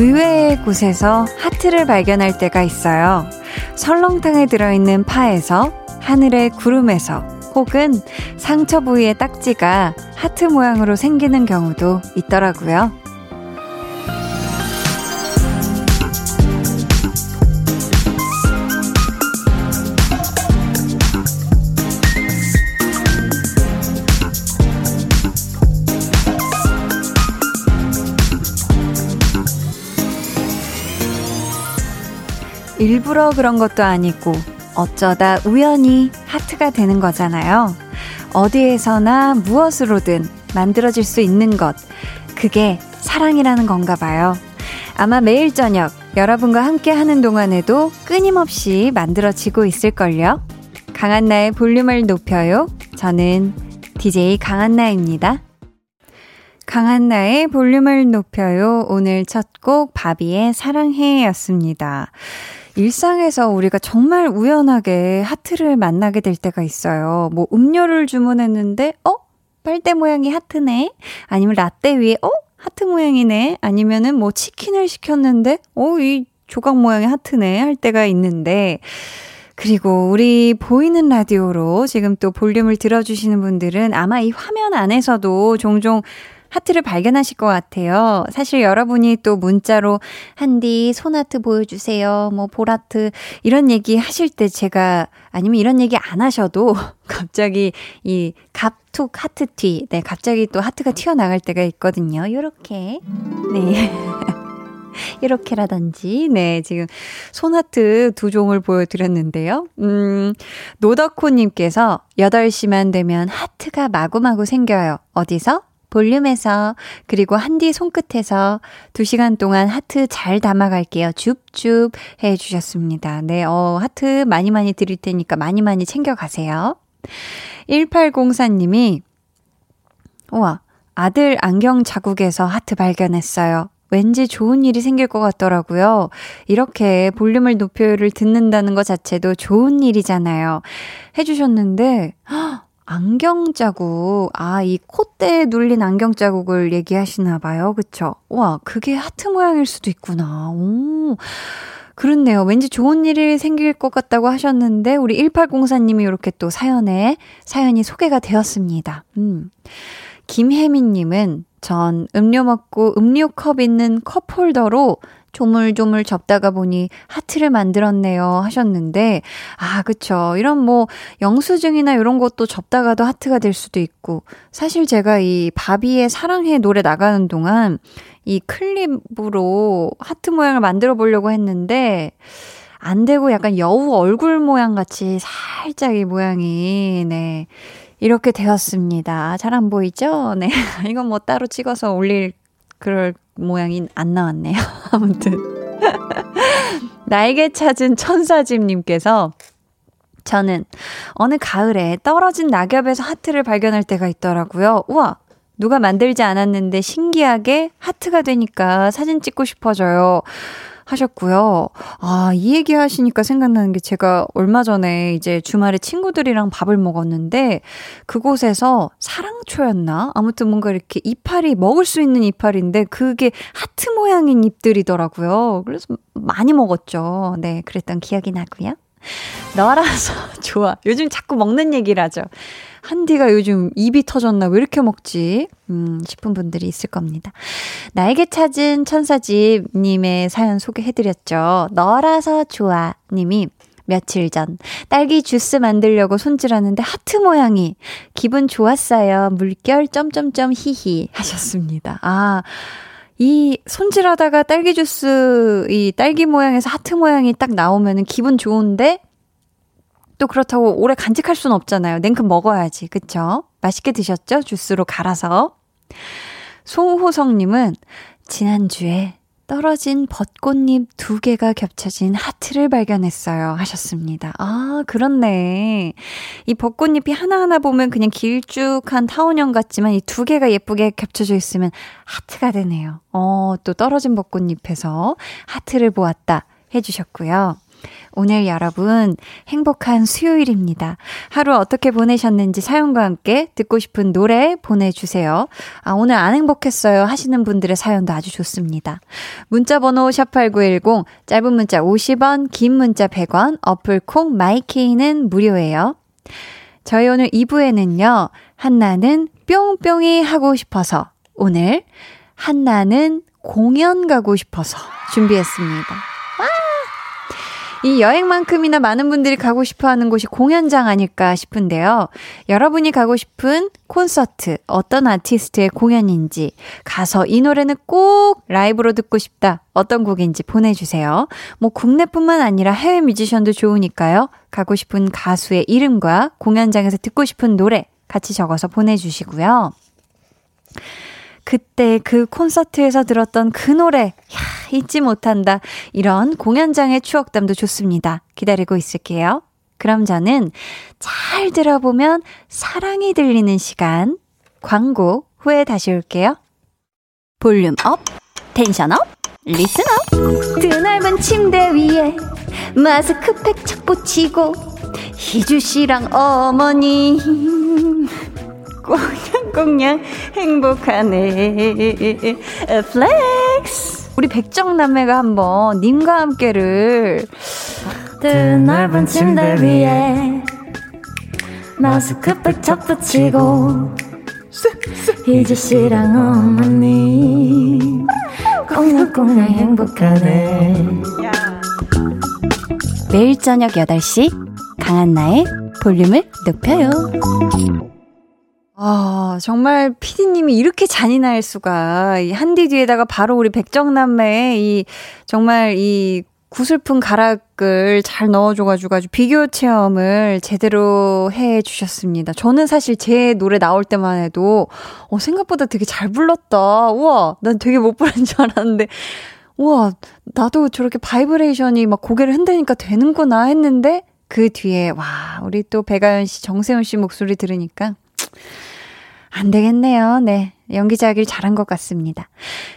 의외의 곳에서 하트를 발견할 때가 있어요. 설렁탕에 들어있는 파에서, 하늘의 구름에서, 혹은 상처 부위의 딱지가 하트 모양으로 생기는 경우도 있더라고요. 일부러 그런 것도 아니고 어쩌다 우연히 하트가 되는 거잖아요. 어디에서나 무엇으로든 만들어질 수 있는 것. 그게 사랑이라는 건가 봐요. 아마 매일 저녁 여러분과 함께 하는 동안에도 끊임없이 만들어지고 있을걸요. 강한나의 볼륨을 높여요. 저는 DJ 강한나입니다. 강한나의 볼륨을 높여요. 오늘 첫 곡 바비의 사랑해 였습니다. 일상에서 우리가 정말 우연하게 하트를 만나게 될 때가 있어요. 뭐 음료를 주문했는데, 어? 빨대 모양이 하트네? 아니면 라떼 위에, 어? 하트 모양이네? 아니면은 뭐 치킨을 시켰는데, 어? 이 조각 모양의 하트네? 할 때가 있는데, 그리고 우리 보이는 라디오로 지금 또 볼륨을 들어주시는 분들은 아마 이 화면 안에서도 종종 하트를 발견하실 것 같아요. 사실 여러분이 또 문자로 한디 손하트 보여주세요. 뭐 볼하트 이런 얘기 하실 때 제가 아니면 이런 얘기 안 하셔도 갑자기 이 갑툭 하트티 네 갑자기 또 하트가 튀어나갈 때가 있거든요. 요렇게 네. 이렇게라든지, 네, 지금 손하트 두 종을 보여드렸는데요. 음, 노덕호님께서 8시만 되면 하트가 마구마구 생겨요. 어디서? 볼륨에서 그리고 한디 손끝에서 2시간 동안 하트 잘 담아갈게요. 줍줍 해주셨습니다. 네, 어, 하트 많이 많이 드릴 테니까 많이 많이 챙겨가세요. 1804님이 우와, 아들 안경 자국에서 하트 발견했어요. 왠지 좋은 일이 생길 것 같더라고요. 이렇게 볼륨을 높여를 듣는다는 것 자체도 좋은 일이잖아요. 해주셨는데, 헉, 안경 자국. 아, 이 콧대에 눌린 안경 자국을 얘기하시나 봐요. 그쵸? 와, 그게 하트 모양일 수도 있구나. 오. 그렇네요. 왠지 좋은 일이 생길 것 같다고 하셨는데, 우리 1804님이 이렇게 또 사연에, 사연이 소개가 되었습니다. 음. 김혜민님은 전 음료 먹고 음료 컵 있는 컵 홀더로 조물조물 접다가 보니 하트를 만들었네요 하셨는데, 아, 그쵸. 이런 뭐, 영수증이나 이런 것도 접다가도 하트가 될 수도 있고, 사실 제가 이 바비의 사랑해 노래 나가는 동안 이 클립으로 하트 모양을 만들어 보려고 했는데, 안 되고 약간 여우 얼굴 모양 같이 살짝 이 모양이, 네. 이렇게 되었습니다. 잘 안 보이죠? 네. 이건 뭐 따로 찍어서 올릴 그럴 모양이 안 나왔네요. 아무튼. 날개 찾은 천사집님께서 저는 어느 가을에 떨어진 낙엽에서 하트를 발견할 때가 있더라고요. 우와! 누가 만들지 않았는데 신기하게 하트가 되니까 사진 찍고 싶어져요. 하셨고요. 아, 이 얘기 하시니까 생각나는 게 제가 얼마 전에 이제 주말에 친구들이랑 밥을 먹었는데 그곳에서 사랑초였나? 아무튼 뭔가 이렇게 이파리 먹을 수 있는 이파리인데 그게 하트 모양인 잎들이더라고요. 그래서 많이 먹었죠. 네, 그랬던 기억이 나고요. 너라서 좋아. 요즘 자꾸 먹는 얘기를 하죠. 한디가 요즘 입이 터졌나 왜 이렇게 먹지? 음, 싶은 분들이 있을 겁니다. 날개 찾은 천사집 님의 사연 소개해 드렸죠. 너라서 좋아 님이 며칠 전 딸기 주스 만들려고 손질하는데 하트 모양이 기분 좋았어요. 물결 점점점 히히 하셨습니다. 아, 이 손질하다가 딸기 주스 이 딸기 모양에서 하트 모양이 딱 나오면은 기분 좋은데 또 그렇다고 오래 간직할 수는 없잖아요. 냉큼 먹어야지. 그쵸? 맛있게 드셨죠? 주스로 갈아서. 송호성님은 지난주에 떨어진 벚꽃잎 두 개가 겹쳐진 하트를 발견했어요. 하셨습니다. 아, 그렇네. 이 벚꽃잎이 하나하나 보면 그냥 길쭉한 타원형 같지만 이 두 개가 예쁘게 겹쳐져 있으면 하트가 되네요. 어, 또 떨어진 벚꽃잎에서 하트를 보았다 해주셨고요. 오늘 여러분 행복한 수요일입니다. 하루 어떻게 보내셨는지 사연과 함께 듣고 싶은 노래 보내주세요. 아, 오늘 안 행복했어요 하시는 분들의 사연도 아주 좋습니다. 문자번호 샵8910 짧은 문자 50원 긴 문자 100원 어플 콩 마이케이는 무료예요. 저희 오늘 2부에는요. 한나는 뿅뿅이 하고 싶어서 오늘 한나는 공연 가고 싶어서 준비했습니다. 이 여행만큼이나 많은 분들이 가고 싶어 하는 곳이 공연장 아닐까 싶은데요. 여러분이 가고 싶은 콘서트, 어떤 아티스트의 공연인지, 가서 이 노래는 꼭 라이브로 듣고 싶다. 어떤 곡인지 보내주세요. 뭐 국내뿐만 아니라 해외 뮤지션도 좋으니까요. 가고 싶은 가수의 이름과 공연장에서 듣고 싶은 노래 같이 적어서 보내주시고요. 그때 그 콘서트에서 들었던 그 노래, 야, 잊지 못한다. 이런 공연장의 추억담도 좋습니다. 기다리고 있을게요. 그럼 저는 잘 들어보면 사랑이 들리는 시간, 광고 후에 다시 올게요. Volume up, tension up, listen up. 드넓은 침대 위에 마스크팩 착 붙이고 희주 씨랑 어머니 꽁냥꽁냥 행복하네. flex. 우리 백정남매가 한번 님과 함께를 드넓은 침대 위에 마스크팩 척 붙이고 희지 씨랑 어머니 꽁냥꽁냥 행복하네 매일 저녁 8시 강한나의 볼륨을 높여요 아, 정말 피디님이 이렇게 잔인할 수가. 이 한디 뒤에다가 바로 우리 백정남매의 이, 정말 이 구슬픈 가락을 잘 넣어줘가지고 아주 비교 체험을 제대로 해 주셨습니다. 저는 사실 제 노래 나올 때만 해도, 어, 생각보다 되게 잘 불렀다. 우와, 난 되게 못 부른 줄 알았는데, 우와, 나도 저렇게 바이브레이션이 막 고개를 흔들니까 되는구나 했는데, 그 뒤에, 와, 우리 또 배가연 씨, 정세훈 씨 목소리 들으니까, 안 되겠네요. 네. 연기자길 잘한 것 같습니다.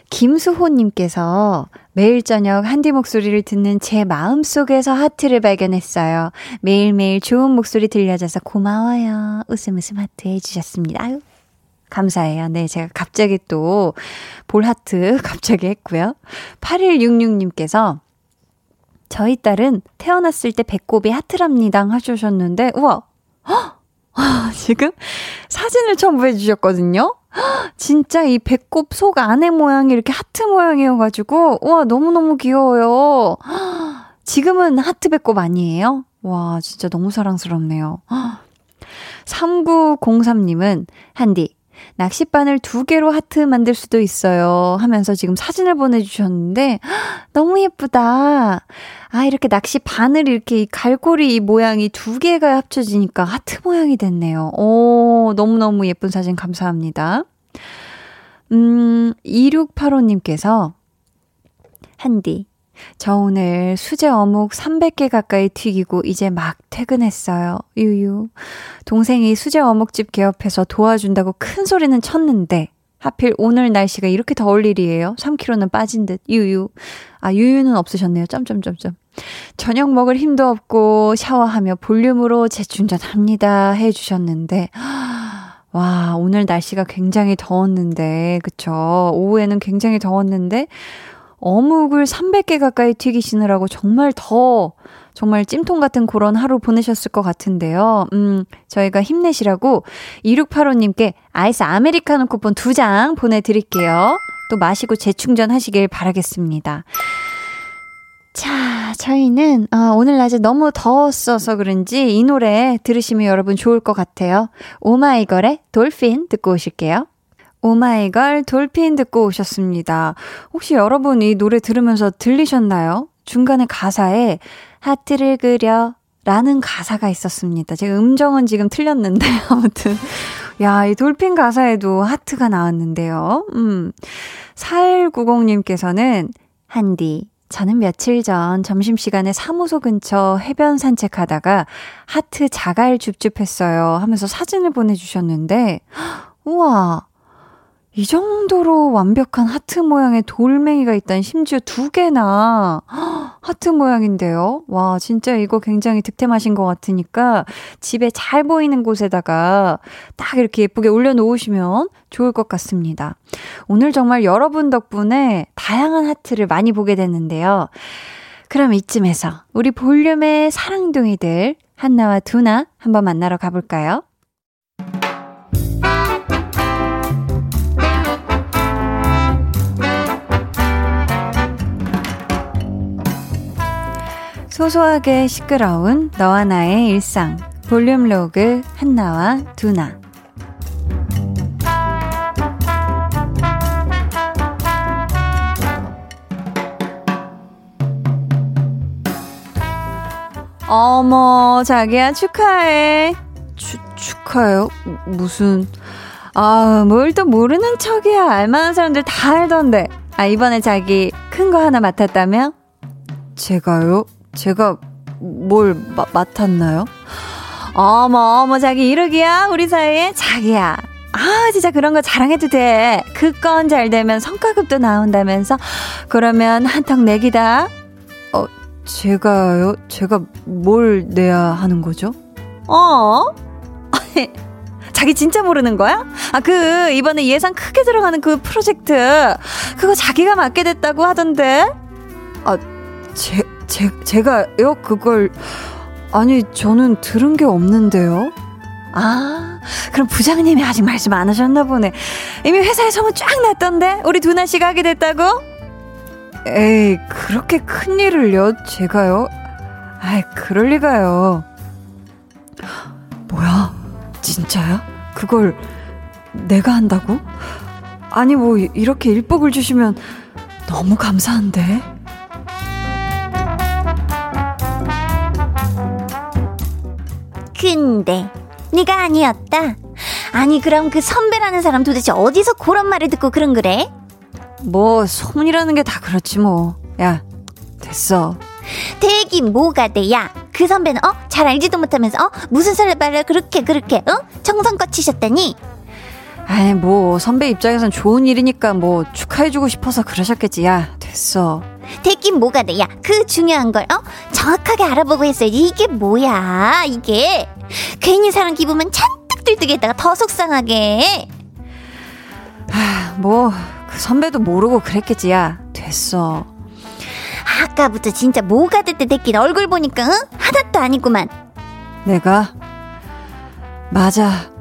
김수호님께서 매일 저녁 한디 목소리를 듣는 제 마음 속에서 하트를 발견했어요. 매일매일 좋은 목소리 들려줘서 고마워요. 웃음 웃음 하트 해주셨습니다. 아유. 감사해요. 네, 제가 갑자기 또 볼하트 갑자기 했고요. 8166님께서 저희 딸은 태어났을 때 배꼽이 하트랍니다 하주셨는데, 우와! 헉! 아, 지금 사진을 첨부해 주셨거든요. 진짜 이 배꼽 속 안에 모양이 이렇게 하트 모양이어가지고, 와, 너무너무 귀여워요. 지금은 하트 배꼽 아니에요? 와, 진짜 너무 사랑스럽네요. 3903님은, 한디, 낚싯바늘 두 개로 하트 만들 수도 있어요. 하면서 지금 사진을 보내주셨는데, 너무 예쁘다. 아, 이렇게 낚시 바늘 이렇게 갈고리 모양이 두 개가 합쳐지니까 하트 모양이 됐네요. 오, 너무너무 예쁜 사진 감사합니다. 음, 2685님께서, 한디, 저 오늘 수제 어묵 300개 가까이 튀기고 이제 막 퇴근했어요. 유유. 동생이 수제 어묵집 개업해서 도와준다고 큰 소리는 쳤는데 하필 오늘 날씨가 이렇게 더울 일이에요. 3kg는 빠진 듯. 유유. 아, 유유는 없으셨네요. 점점점점. 저녁 먹을 힘도 없고 샤워하며 볼륨으로 재충전합니다. 해 주셨는데 와, 오늘 날씨가 굉장히 더웠는데 그쵸? 오후에는 굉장히 더웠는데 어묵을 300개 가까이 튀기시느라고 정말 더 정말 찜통 같은 그런 하루 보내셨을 것 같은데요. 음, 저희가 힘내시라고 2685님께 아이스 아메리카노 쿠폰 두장 보내드릴게요. 또 마시고 재충전 하시길 바라겠습니다. 자, 저희는 어, 오늘 낮에 너무 더웠어서 그런지 이 노래 들으시면 여러분 좋을 것 같아요. 오마이걸의 돌핀 듣고 오실게요. 오마이걸 돌핀 듣고 오셨습니다. 혹시 여러분 이 노래 들으면서 들리셨나요? 중간에 가사에 하트를 그려 라는 가사가 있었습니다. 제 음정은 지금 틀렸는데, 아무튼. 야, 이 돌핀 가사에도 하트가 나왔는데요. 음. 4190님께서는, 한디, 저는 며칠 전 점심시간에 사무소 근처 해변 산책하다가 하트 자갈 줍줍했어요 하면서 사진을 보내주셨는데, 우와, 이 정도로 완벽한 하트 모양의 돌멩이가 있다니 심지어 두 개나 하트 모양인데요. 와, 진짜 이거 굉장히 득템하신 것 같으니까 집에 잘 보이는 곳에다가 딱 이렇게 예쁘게 올려놓으시면 좋을 것 같습니다. 오늘 정말 여러분 덕분에 다양한 하트를 많이 보게 됐는데요. 그럼 이쯤에서 우리 볼륨의 사랑둥이들 한나와 두나 한번 만나러 가볼까요? 소소하게 시끄러운 너와 나의 일상 볼륨 로그 한나와 두나 어머 자기야 축하해 추, 축하해요? 무슨 아 뭘 또 모르는 척이야 알만한 사람들 다 알던데 아 이번에 자기 큰 거 하나 맡았다며? 제가요? 제가 뭘 마, 맡았나요? 어머, 어머, 자기 이러기야? 우리 사이에? 자기야. 아, 진짜 그런 거 자랑해도 돼. 그건 잘 되면 성과급도 나온다면서? 그러면 한턱 내기다. 어, 제가요? 제가 뭘 내야 하는 거죠? 어? 자기 진짜 모르는 거야? 아, 그, 이번에 예산 크게 들어가는 그 프로젝트. 그거 자기가 맡게 됐다고 하던데? 아, 제, 제, 제가요? 그걸, 아니, 저는 들은 게 없는데요? 아, 그럼 부장님이 아직 말씀 안 하셨나 보네. 이미 회사에 소문 쫙 났던데? 우리 두나 씨가 하게 됐다고? 에이, 그렇게 큰 일을요? 제가요? 아이, 그럴 리가요. 뭐야? 진짜야? 그걸 내가 한다고? 아니, 뭐, 이렇게 일복을 주시면 너무 감사한데? 근데 네가 아니었다. 아니 그럼 그 선배라는 사람 도대체 어디서 그런 말을 듣고 그런 그래? 뭐 소문이라는 게 다 그렇지 뭐. 야 됐어. 되긴 뭐가 돼 야. 그 선배는 어? 잘 알지도 못하면서 어? 무슨 설레발을 그렇게 그렇게 어? 정성껏 치셨다니? 아이 뭐 선배 입장에선 좋은 일이니까 뭐 축하해주고 싶어서 그러셨겠지. 야 됐어. 됐긴 뭐가 돼 야. 그 중요한 걸 어? 정확하게 알아보고 했어야지. 이게 뭐야 이게. 괜히 사람 기분만 잔뜩 들뜨게 했다가 더 속상하게. 하, 뭐, 그 선배도 모르고 그랬겠지, 야. 됐어. 아까부터 진짜 뭐가 됐대 됐긴 얼굴 보니까, 응? 하나도 아니구만. 내가? 맞아.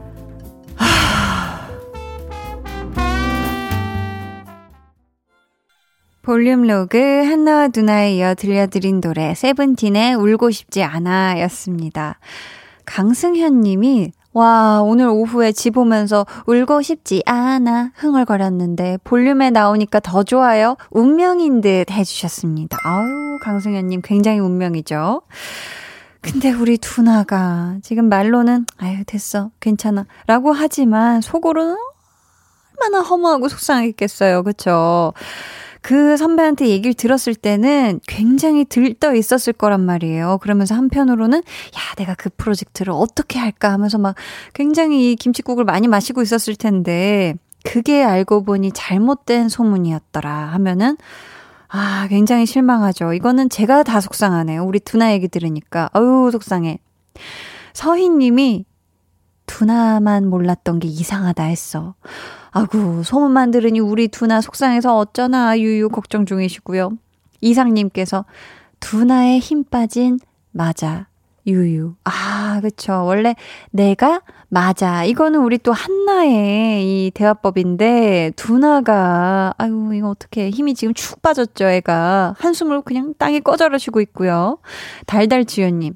볼륨 로그 한나와 누나에 이어 들려드린 노래 세븐틴의 울고 싶지 않아 였습니다. 강승현 님이 와, 오늘 오후에 집 오면서 울고 싶지 않아 흥얼거렸는데 볼륨에 나오니까 더 좋아요. 운명인 듯 해주셨습니다. 아유, 강승현님 굉장히 운명이죠. 근데 우리 두나가 지금 말로는 아유, 됐어. 괜찮아. 라고 하지만 속으로는 얼마나 허무하고 속상했겠어요. 그쵸? 그 선배한테 얘기를 들었을 때는 굉장히 들떠 있었을 거란 말이에요. 그러면서 한편으로는 야, 내가 그 프로젝트를 어떻게 할까 하면서 막 굉장히 김치국을 많이 마시고 있었을 텐데 그게 알고 보니 잘못된 소문이었더라 하면은 아, 굉장히 실망하죠. 이거는 제가 다 속상하네요. 우리 두나 얘기 들으니까. 어유 속상해. 서희 님이 두나만 몰랐던 게 이상하다 했어. 아구, 소문만 들으니 우리 두나 속상해서 어쩌나 유유 걱정 중이시고요. 이상님께서 두나의 힘 빠진 맞아. 유유. 아, 그쵸. 원래 내가 맞아. 이거는 우리 또 한나의 이 대화법인데, 두나가, 아유, 이거 어떻게 힘이 지금 축 빠졌죠, 애가. 한숨을 그냥 땅에 꺼져라 쉬고 있고요. 달달지연님.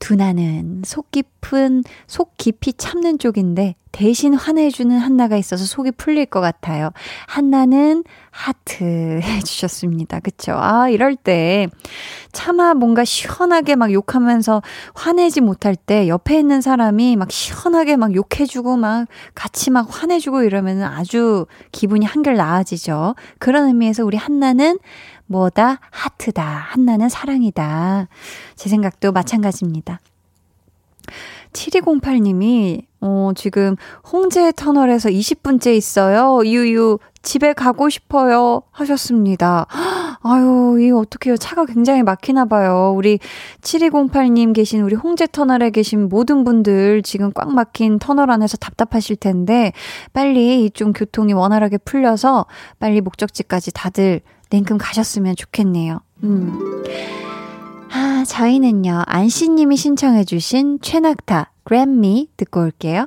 두나는 속 깊은, 속 깊이 참는 쪽인데 대신 화내주는 한나가 있어서 속이 풀릴 것 같아요. 한나는 하트 해주셨습니다. 그쵸? 아, 이럴 때 차마 뭔가 시원하게 막 욕하면서 화내지 못할 때 옆에 있는 사람이 막 시원하게 막 욕해주고 막 같이 막 화내주고 이러면 아주 기분이 한결 나아지죠. 그런 의미에서 우리 한나는 뭐다? 하트다. 한나는 사랑이다. 제 생각도 마찬가지입니다. 7208님이, 어, 지금 홍제 터널에서 20분째 있어요. 유유, 집에 가고 싶어요. 하셨습니다. 아유, 이 어떡해요. 차가 굉장히 막히나 봐요. 우리 7208님 계신 우리 홍제 터널에 계신 모든 분들 지금 꽉 막힌 터널 안에서 답답하실 텐데, 빨리 좀 교통이 원활하게 풀려서 빨리 목적지까지 다들 냉큼 가셨으면 좋겠네요. 음. 아, 저희는요, 안씨님이 신청해주신 최낙타, 그램미 듣고 올게요.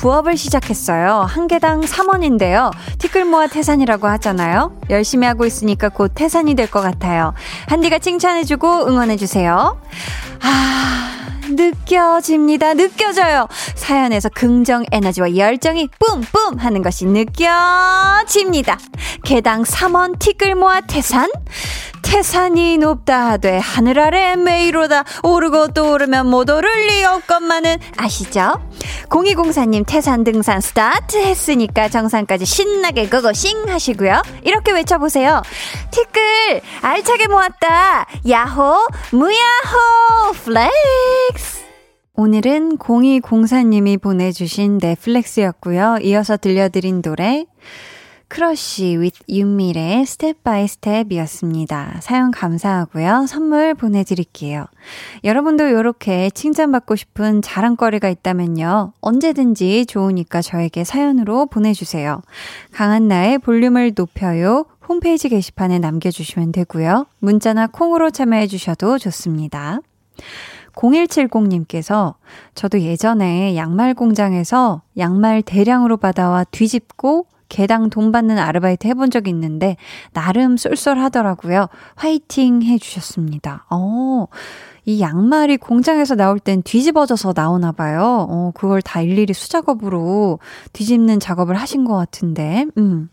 부업을 시작했어요. 한 개당 3원인데요. 티끌 모아 태산이라고 하잖아요. 열심히 하고 있으니까 곧 태산이 될 것 같아요. 한디가 칭찬해주고 응원해주세요. 아, 느껴집니다. 느껴져요. 사연에서 긍정 에너지와 열정이 뿜뿜 하는 것이 느껴집니다. 개당 3원 티끌 모아 태산? 태산이 높다 하되 하늘 아래 메이로다 오르고 또 오르면 못 오를 리 없건만은 아시죠? 0204님 태산 등산 스타트 했으니까 정상까지 신나게 고고싱 하시고요. 이렇게 외쳐보세요. 티끌 알차게 모았다. 야호 무야호 flex 오늘은 0204님이 보내주신 네, flex였고요. 이어서 들려드린 노래 크러쉬 with 윤미래의 step by step이었습니다. 사연 감사하고요. 선물 보내드릴게요. 여러분도 이렇게 칭찬받고 싶은 자랑거리가 있다면요. 언제든지 좋으니까 저에게 사연으로 보내주세요. 강한나의 볼륨을 높여요. 홈페이지 게시판에 남겨주시면 되고요. 문자나 콩으로 참여해주셔도 좋습니다. 0170님께서 저도 예전에 양말 공장에서 양말 대량으로 받아와 뒤집고 개당 돈 받는 아르바이트 해본 적이 있는데, 나름 쏠쏠하더라고요. 화이팅 해주셨습니다. 어, 이 양말이 공장에서 나올 땐 뒤집어져서 나오나 봐요. 어, 그걸 다 일일이 수작업으로 뒤집는 작업을 하신 것 같은데, 음.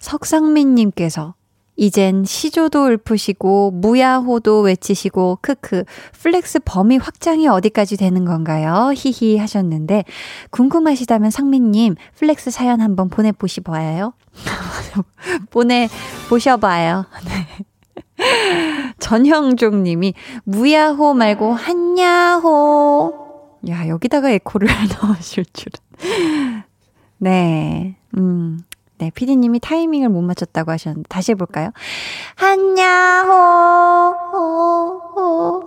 석상민님께서 이젠 시조도 읊으시고 무야호도 외치시고 크크 flex 범위 확장이 어디까지 되는 건가요? 히히 하셨는데 궁금하시다면 상민님 flex 사연 한번 보내보시봐요. 보내보셔봐요. 네. 전형종 님이 무야호 말고 한야호. 야, 여기다가 에코를 넣으실 줄은. 네. 음. 네, 피디님이 타이밍을 못 맞췄다고 하셨는데 다시 해볼까요? 한야호 호,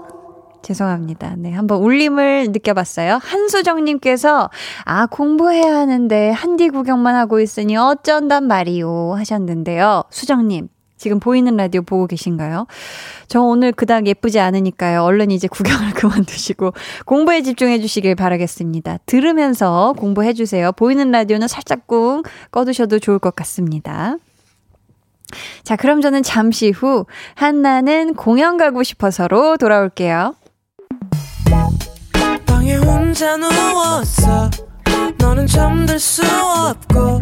죄송합니다. 네, 한번 울림을 느껴봤어요. 한수정님께서 아 공부해야 하는데 한디 구경만 하고 있으니 어쩐단 말이오 하셨는데요. 수정님 지금 보이는 라디오 보고 계신가요? 저 오늘 그닥 예쁘지 않으니까요. 얼른 이제 구경을 그만두시고 공부에 집중해 주시길 바라겠습니다. 들으면서 공부해 주세요. 보이는 라디오는 살짝 꾹 꺼두셔도 좋을 것 같습니다. 자, 그럼 저는 잠시 후 한나는 공연 가고 싶어서로 돌아올게요. 방에 혼자 누웠어. 너는 잠들 수 없고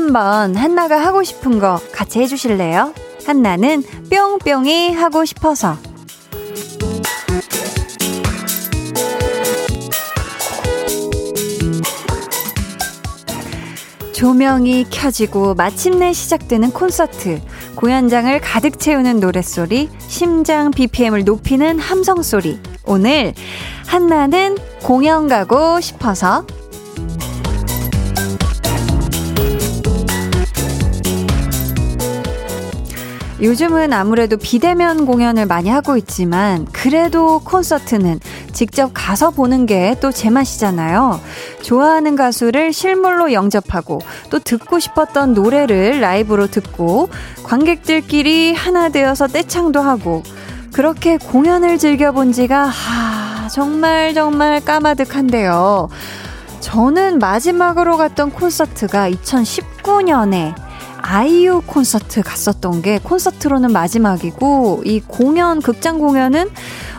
한번 한나가 하고 싶은 거 같이 해주실래요? 한나는 뿅뿅이 하고 싶어서. 조명이 켜지고 마침내 시작되는 콘서트. 공연장을 가득 채우는 노랫소리, 심장 BPM을 높이는 함성소리. 오늘 한나는 공연 가고 싶어서 요즘은 아무래도 비대면 공연을 많이 하고 있지만 그래도 콘서트는 직접 가서 보는 게 또 제맛이잖아요. 좋아하는 가수를 실물로 영접하고 또 듣고 싶었던 노래를 라이브로 듣고 관객들끼리 하나 되어서 떼창도 하고 그렇게 공연을 즐겨본 지가 하, 정말 정말 까마득한데요. 저는 마지막으로 갔던 콘서트가 2019년에 아이유 콘서트 갔었던 게 콘서트로는 마지막이고 이 공연 극장 공연은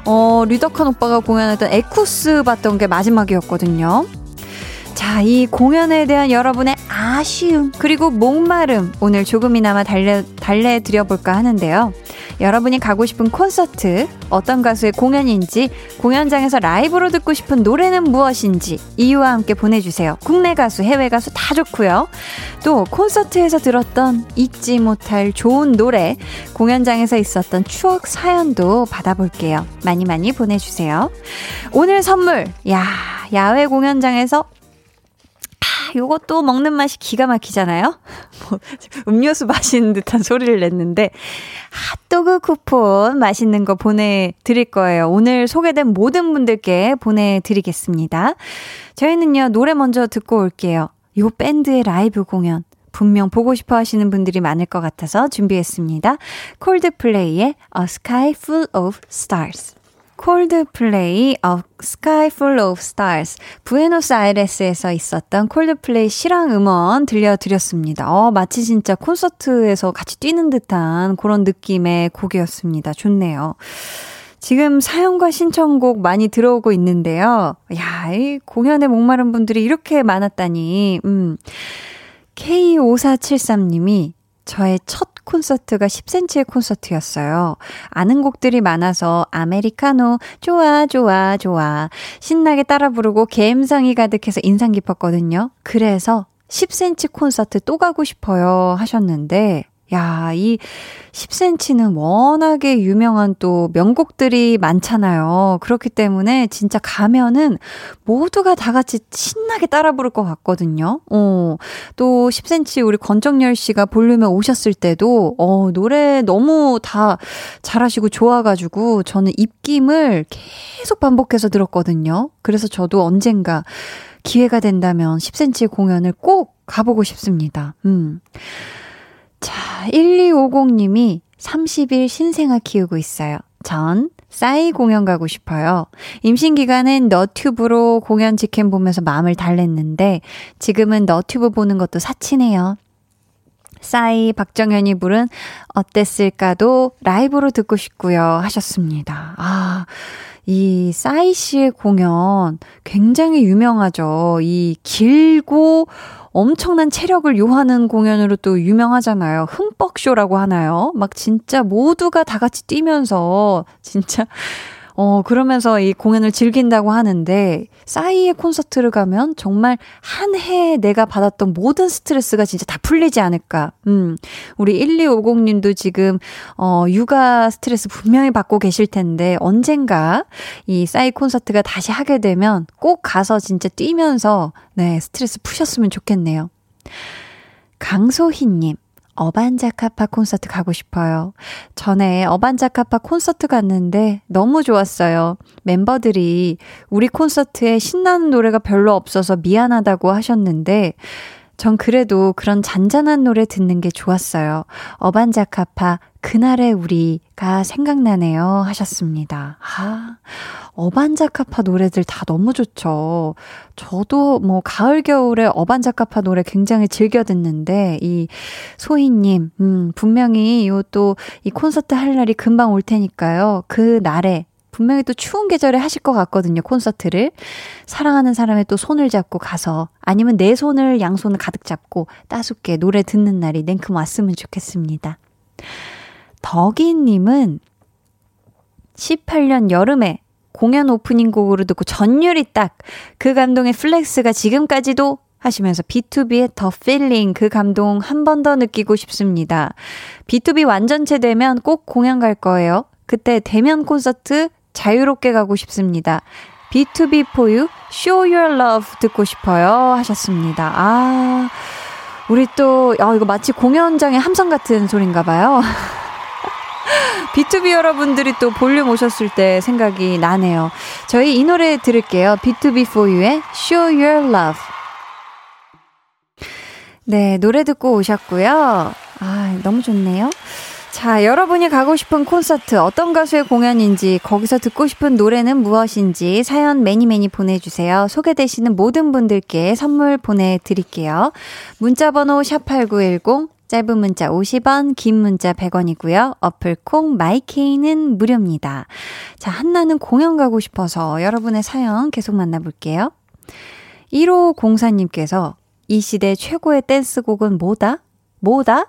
어 류덕한 오빠가 공연했던 에쿠스 봤던 게 마지막이었거든요. 자, 이 공연에 대한 여러분의 아쉬움, 그리고 목마름, 오늘 조금이나마 달래, 달래 드려 볼까 하는데요. 여러분이 가고 싶은 콘서트, 어떤 가수의 공연인지, 공연장에서 라이브로 듣고 싶은 노래는 무엇인지, 이유와 함께 보내주세요. 국내 가수, 해외 가수 다 좋고요. 또, 콘서트에서 들었던 잊지 못할 좋은 노래, 공연장에서 있었던 추억 사연도 받아볼게요. 많이 많이 보내주세요. 오늘 선물, 야, 야외 공연장에서 요것도 먹는 맛이 기가 막히잖아요? 뭐, 음료수 마시는 듯한 소리를 냈는데, 핫도그 쿠폰 맛있는 거 보내드릴 거예요. 오늘 소개된 모든 분들께 보내드리겠습니다. 저희는요, 노래 먼저 듣고 올게요. 요 밴드의 라이브 공연. 분명 보고 싶어 하시는 분들이 많을 것 같아서 준비했습니다. 콜드플레이의 A Sky Full of Stars. 콜드플레이 of Sky Full of Stars 부에노스아이레스에서 있었던 콜드플레이 실황 음원 들려드렸습니다. 어, 마치 진짜 콘서트에서 같이 뛰는 듯한 그런 느낌의 곡이었습니다. 좋네요. 지금 사연과 신청곡 많이 들어오고 있는데요. 야, 이 공연에 목마른 분들이 이렇게 많았다니. 음. K5473님이 저의 첫 콘서트가 10cm의 콘서트였어요. 아는 곡들이 많아서 아메리카노 좋아 좋아 좋아 신나게 따라 부르고 개음성이 가득해서 인상 깊었거든요. 그래서 10cm 콘서트 또 가고 싶어요 하셨는데 야, 이 10cm는 워낙에 유명한 또 명곡들이 많잖아요. 그렇기 때문에 진짜 가면은 모두가 다 같이 신나게 따라 부를 것 같거든요. 어, 또 10cm 우리 권정열 씨가 볼륨에 오셨을 때도, 어, 노래 너무 다 잘하시고 좋아가지고 저는 입김을 계속 반복해서 들었거든요. 그래서 저도 언젠가 기회가 된다면 10cm 공연을 꼭 가보고 싶습니다. 음. 자, 1250님이 30일 신생아 키우고 있어요. 전 싸이 공연 가고 싶어요. 임신 기간엔 너튜브로 공연 직캠 보면서 마음을 달랬는데 지금은 너튜브 보는 것도 사치네요. 싸이 박정현이 부른 어땠을까도 라이브로 듣고 싶고요 하셨습니다. 아, 이 싸이 씨의 공연 굉장히 유명하죠. 이 길고 엄청난 체력을 요하는 공연으로 또 유명하잖아요. 흠뻑쇼라고 하나요? 막 진짜 모두가 다 같이 뛰면서 진짜 어, 그러면서 이 공연을 즐긴다고 하는데, 싸이의 콘서트를 가면 정말 한 해에 내가 받았던 모든 스트레스가 진짜 다 풀리지 않을까. 음, 우리 1250님도 지금, 어, 육아 스트레스 분명히 받고 계실 텐데, 언젠가 이 싸이 콘서트가 다시 하게 되면 꼭 가서 진짜 뛰면서, 네, 스트레스 푸셨으면 좋겠네요. 강소희님. 어반자카파 콘서트 가고 싶어요. 전에 어반자카파 콘서트 갔는데 너무 좋았어요. 멤버들이 우리 콘서트에 신나는 노래가 별로 없어서 미안하다고 하셨는데 전 그래도 그런 잔잔한 노래 듣는 게 좋았어요. 어반자카파 그날의 우리가 생각나네요 하셨습니다. 아, 어반자카파 노래들 다 너무 좋죠. 저도 뭐 가을 겨울에 어반자카파 노래 굉장히 즐겨 듣는데 이 소희님, 음 분명히 요 또 이 콘서트 할 날이 금방 올 테니까요. 그 날에 분명히 또 추운 계절에 하실 것 같거든요, 콘서트를. 사랑하는 사람의 또 손을 잡고 가서, 아니면 내 손을, 양손을 가득 잡고 따숩게 노래 듣는 날이 냉큼 왔으면 좋겠습니다. 덕이님은 18년 여름에 공연 오프닝 곡으로 듣고 전율이 딱 그 감동의 flex가 지금까지도 하시면서 비투비의 The Feeling 그 감동 한 번 더 느끼고 싶습니다. B2B 완전체 되면 꼭 공연 갈 거예요. 그때 대면 콘서트 자유롭게 가고 싶습니다. B2B for you, show your love 듣고 싶어요. 하셨습니다. 아, 우리 또, 아, 이거 마치 공연장의 함성 같은 소린가 봐요. B2B 여러분들이 또 볼륨 오셨을 때 생각이 나네요. 저희 이 노래 들을게요. B2B for you의 show your love. 네, 노래 듣고 오셨고요. 아, 너무 좋네요. 자, 여러분이 가고 싶은 콘서트, 어떤 가수의 공연인지, 거기서 듣고 싶은 노래는 무엇인지 사연 매니 매니 보내주세요. 소개되시는 모든 분들께 선물 보내드릴게요. 문자번호 샵8910, 짧은 문자 50원, 긴 문자 100원이고요. 어플 콩 마이케이는 무료입니다. 자, 한나는 공연 가고 싶어서 여러분의 사연 계속 만나볼게요. 1호 공사님께서 이 시대 최고의 댄스곡은 뭐다? 뭐다?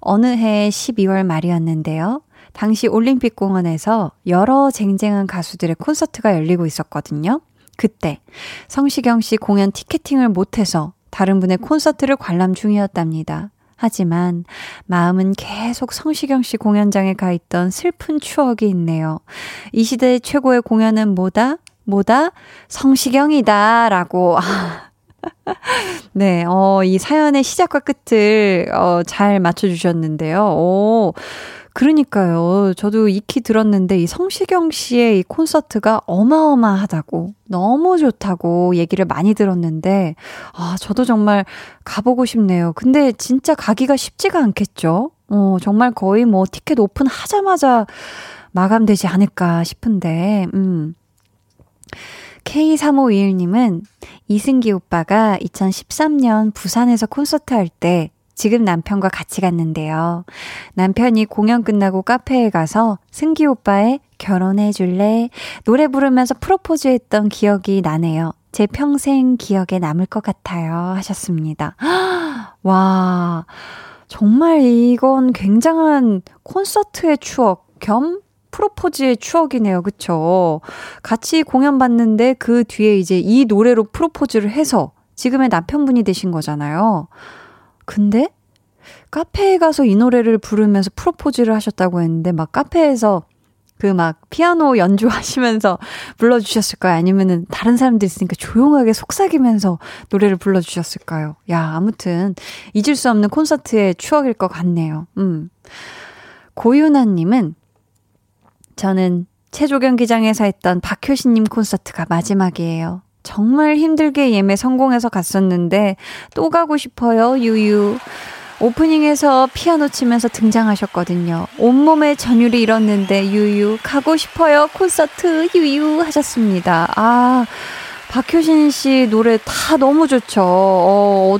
어느 해 12월 말이었는데요. 당시 올림픽 공원에서 여러 쟁쟁한 가수들의 콘서트가 열리고 있었거든요. 그때 성시경 씨 공연 티켓팅을 못해서 다른 분의 콘서트를 관람 중이었답니다. 하지만 마음은 계속 성시경 씨 공연장에 가 있던 슬픈 추억이 있네요. 이 시대의 최고의 공연은 뭐다? 뭐다? 성시경이다. 라고. 네, 어, 이 사연의 시작과 끝을, 어, 잘 맞춰주셨는데요. 오, 그러니까요. 저도 익히 들었는데 이 성시경 씨의 이 콘서트가 어마어마하다고, 너무 좋다고 얘기를 많이 들었는데, 아, 저도 정말 가보고 싶네요. 근데 진짜 가기가 쉽지가 않겠죠? 어, 정말 거의 뭐 티켓 오픈 하자마자 마감되지 않을까 싶은데, 음. K3521님은 이승기 오빠가 2013년 부산에서 콘서트 할 때 지금 남편과 같이 갔는데요. 남편이 공연 끝나고 카페에 가서 승기 오빠의 결혼해 줄래? 노래 부르면서 프로포즈 했던 기억이 나네요. 제 평생 기억에 남을 것 같아요. 하셨습니다. 와, 정말 이건 굉장한 콘서트의 추억 겸 프로포즈의 추억이네요. 그쵸? 같이 공연 봤는데 그 뒤에 이제 이 노래로 프로포즈를 해서 지금의 남편분이 되신 거잖아요. 근데 카페에 가서 이 노래를 부르면서 프로포즈를 하셨다고 했는데 막 카페에서 그 막 피아노 연주하시면서 불러주셨을까요? 아니면은 다른 사람들 있으니까 조용하게 속삭이면서 노래를 불러주셨을까요? 야, 아무튼 잊을 수 없는 콘서트의 추억일 것 같네요. 음. 고윤아님은 저는 최조경 기장에서 했던 박효신님 콘서트가 마지막이에요. 정말 힘들게 예매 성공해서 갔었는데 또 가고 싶어요, 유유. 오프닝에서 피아노 치면서 등장하셨거든요. 온몸에 전율이 일었는데 유유 가고 싶어요 콘서트 유유 하셨습니다. 아 박효신 씨 노래 다 너무 좋죠. 어,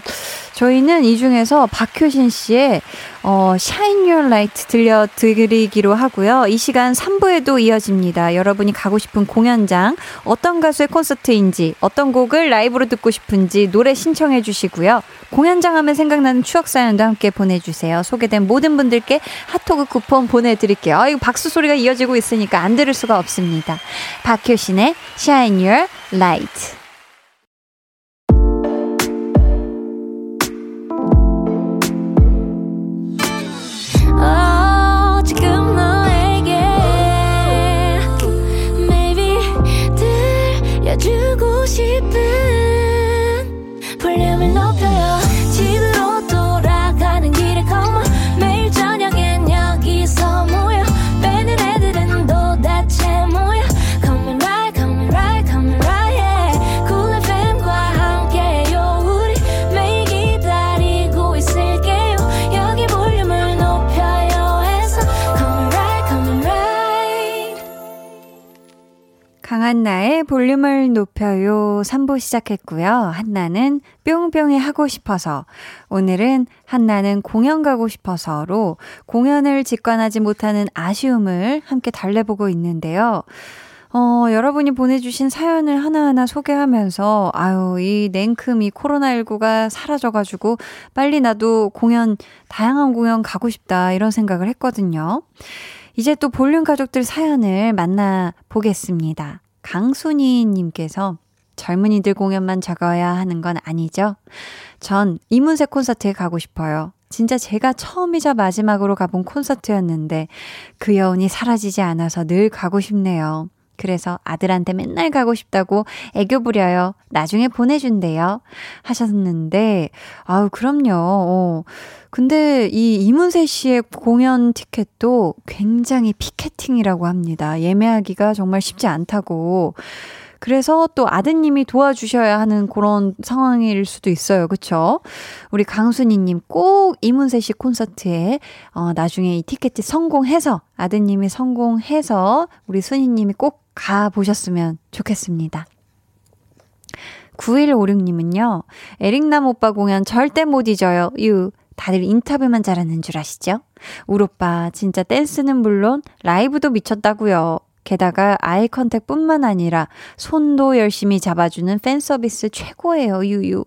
저희는 이 중에서 박효신 씨의 어, Shine Your Light 들려드리기로 하고요. 이 시간 3부에도 이어집니다. 여러분이 가고 싶은 공연장, 어떤 가수의 콘서트인지, 어떤 곡을 라이브로 듣고 싶은지 노래 신청해 주시고요. 공연장 하면 생각나는 추억 사연도 함께 보내주세요. 소개된 모든 분들께 핫토그 쿠폰 보내드릴게요. 아, 이거 박수 소리가 이어지고 있으니까 안 들을 수가 없습니다. 박효신의 Shine Your Light. 강한나의 볼륨을 높여요 3부 시작했고요. 한나는 뿅뿅이 하고 싶어서 오늘은 한나는 공연 가고 싶어서로 공연을 직관하지 못하는 아쉬움을 함께 달래보고 있는데요. 어, 여러분이 보내주신 사연을 하나하나 소개하면서, 아유, 이 냉큼 이 코로나19가 사라져가지고, 빨리 나도 공연, 다양한 공연 가고 싶다, 이런 생각을 했거든요. 이제 또 볼륨 가족들 사연을 만나보겠습니다. 강순희님께서 젊은이들 공연만 적어야 하는 건 아니죠? 전 이문세 콘서트에 가고 싶어요. 진짜 제가 처음이자 마지막으로 가본 콘서트였는데 그 여운이 사라지지 않아서 늘 가고 싶네요. 그래서 아들한테 맨날 가고 싶다고 애교 부려요. 나중에 보내준대요. 하셨는데, 아우, 그럼요. 어. 근데 이 이문세 씨의 공연 티켓도 굉장히 피켓팅이라고 합니다. 예매하기가 정말 쉽지 않다고. 그래서 또 아드님이 도와주셔야 하는 그런 상황일 수도 있어요. 그쵸? 우리 강순이님 꼭 이문세 씨 콘서트에, 어, 나중에 이 티켓이 성공해서, 아드님이 성공해서, 우리 순이님이 꼭 가보셨으면 좋겠습니다. 9156님은요, 에릭남 오빠 공연 절대 못 잊어요. 유. 다들 인터뷰만 잘하는 줄 아시죠? 울 오빠, 진짜 댄스는 물론 라이브도 미쳤다고요. 게다가 eye contact 뿐만 아니라 손도 열심히 잡아주는 팬 서비스 최고예요, 유유.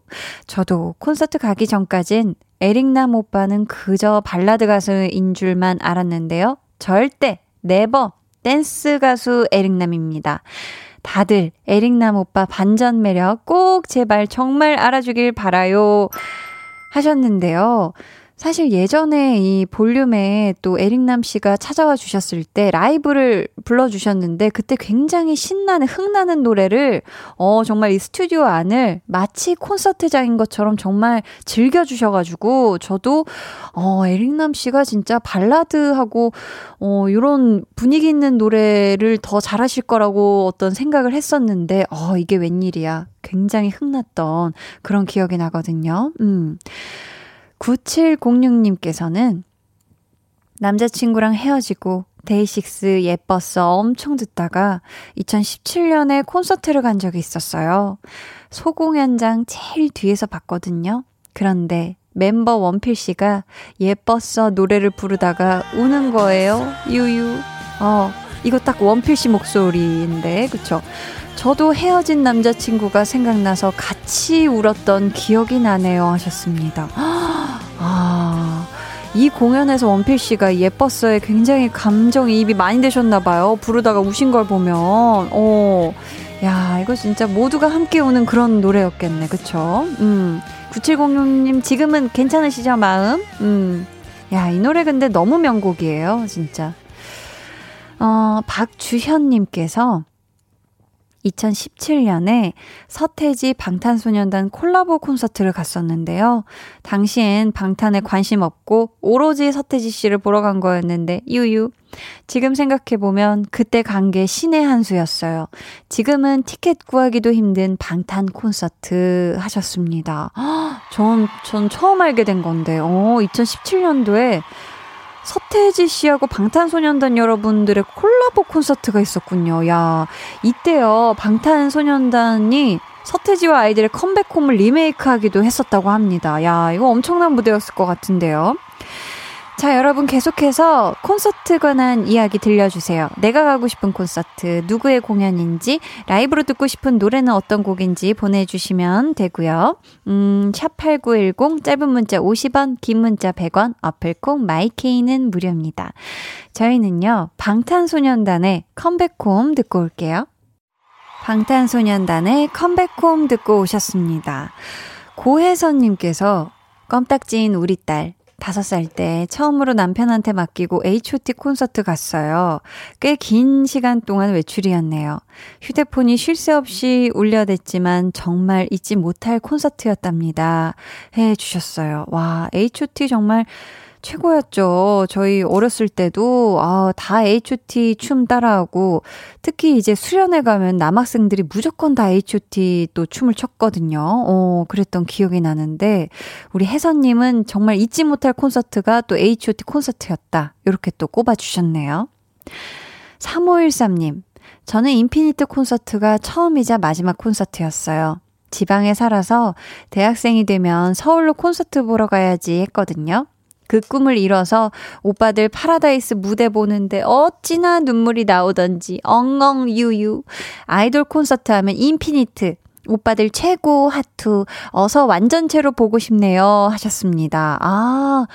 저도 콘서트 가기 전까진 에릭남 오빠는 그저 발라드 가수인 줄만 알았는데요. 절대, never, 댄스 가수 에릭남입니다. 다들 에릭남 오빠 반전 매력 꼭 제발 정말 알아주길 바라요. 하셨는데요. 사실 예전에 이 볼륨에 또 에릭남 씨가 찾아와 주셨을 때 라이브를 불러주셨는데 그때 굉장히 신나는 흥나는 노래를 어 정말 이 스튜디오 안을 마치 콘서트장인 것처럼 정말 즐겨주셔가지고 저도 어 에릭남 씨가 진짜 발라드하고 어 요런 분위기 있는 노래를 더 잘하실 거라고 어떤 생각을 했었는데 어 이게 웬일이야 굉장히 흥났던 그런 기억이 나거든요. 음. 9706님께서는 남자친구랑 헤어지고 데이식스 예뻤어 엄청 듣다가 2017년에 콘서트를 간 적이 있었어요. 소공연장 제일 뒤에서 봤거든요. 그런데 멤버 원필 씨가 예뻤어 노래를 부르다가 우는 거예요. 유유. 어, 이거 딱 원필 씨 목소리인데, 그쵸? 저도 헤어진 남자친구가 생각나서 같이 울었던 기억이 나네요 하셨습니다. 아, 이 공연에서 원필 씨가 예뻤어에 굉장히 감정이입이 많이 되셨나 봐요. 부르다가 우신 걸 보면. 어. 야, 이거 진짜 모두가 함께 우는 그런 노래였겠네. 그쵸? 음. 9706님 지금은 괜찮으시죠, 마음? 음. 야, 이 노래 근데 너무 명곡이에요, 진짜. 어, 박주현님께서 2017년에 서태지 방탄소년단 콜라보 콘서트를 갔었는데요. 당시엔 방탄에 관심 없고 오로지 서태지 씨를 보러 간 거였는데 유유. 지금 생각해보면 그때 간 게 신의 한 수였어요. 지금은 티켓 구하기도 힘든 방탄 콘서트 하셨습니다. 전, 전 처음 알게 된 건데, 어, 2017년도에 서태지 씨하고 방탄소년단 여러분들의 콜라보 콘서트가 있었군요. 야, 이때요. 방탄소년단이 서태지와 아이들의 컴백홈을 리메이크하기도 했었다고 합니다. 야, 이거 엄청난 무대였을 것 같은데요. 자, 여러분 계속해서 콘서트 관한 이야기 들려주세요. 내가 가고 싶은 콘서트, 누구의 공연인지, 라이브로 듣고 싶은 노래는 어떤 곡인지 보내주시면 되고요. 음, 샵8910, 짧은 문자 50원, 긴 문자 100원, 어플콩, 마이케이는 무료입니다. 저희는요, 방탄소년단의 컴백홈 듣고 올게요. 방탄소년단의 컴백홈 듣고 오셨습니다. 고혜선님께서 껌딱지인 우리 딸, 다섯 살 때 처음으로 남편한테 맡기고 H.O.T 콘서트 갔어요. 꽤 긴 시간 동안 외출이었네요. 휴대폰이 쉴 새 없이 울려댔지만 정말 잊지 못할 콘서트였답니다. 해 주셨어요. 와, H.O.T 정말 최고였죠. 저희 어렸을 때도, 아, 다 H.O.T 춤 따라하고, 특히 이제 수련회 가면 남학생들이 무조건 다 H.O.T 또 춤을 췄거든요. 어, 그랬던 기억이 나는데, 우리 혜선 님은 정말 잊지 못할 콘서트가 또 H.O.T 콘서트였다. 이렇게 또 꼽아 주셨네요. 3513 님, 저는 인피니트 콘서트가 처음이자 마지막 콘서트였어요. 지방에 살아서 대학생이 되면 서울로 콘서트 보러 가야지 했거든요. 그 꿈을 이뤄서 오빠들 파라다이스 무대 보는데 어찌나 눈물이 나오던지 엉엉 유유. 아이돌 콘서트 하면 인피니트. 오빠들 최고 하트. 어서 완전체로 보고 싶네요. 하셨습니다. 아,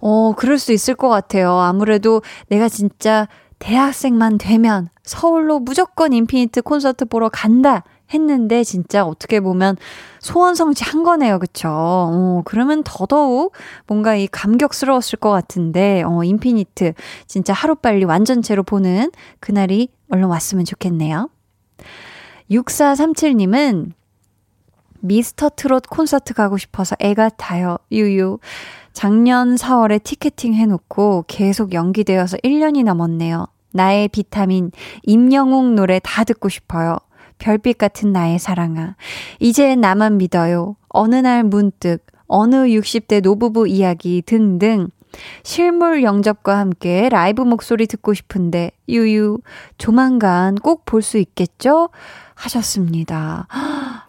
어, 그럴 수 있을 것 같아요. 아무래도 내가 진짜 대학생만 되면 서울로 무조건 인피니트 콘서트 보러 간다. 했는데 진짜 어떻게 보면 소원 성취 한 거네요. 그쵸? 어, 그러면 더더욱 뭔가 이 감격스러웠을 것 같은데, 어, 인피니트 진짜 하루빨리 완전체로 보는 그날이 얼른 왔으면 좋겠네요. 6437님은 미스터 트롯 콘서트 가고 싶어서 애가 타요. 유유. 작년 4월에 티켓팅 해놓고 계속 연기되어서 1년이 넘었네요. 나의 비타민, 임영웅 노래 다 듣고 싶어요. 별빛 같은 나의 사랑아. 이제 나만 믿어요. 어느 날 문득, 어느 60대 노부부 이야기 등등. 실물 영접과 함께 라이브 목소리 듣고 싶은데, 유유, 조만간 꼭 볼 수 있겠죠? 하셨습니다.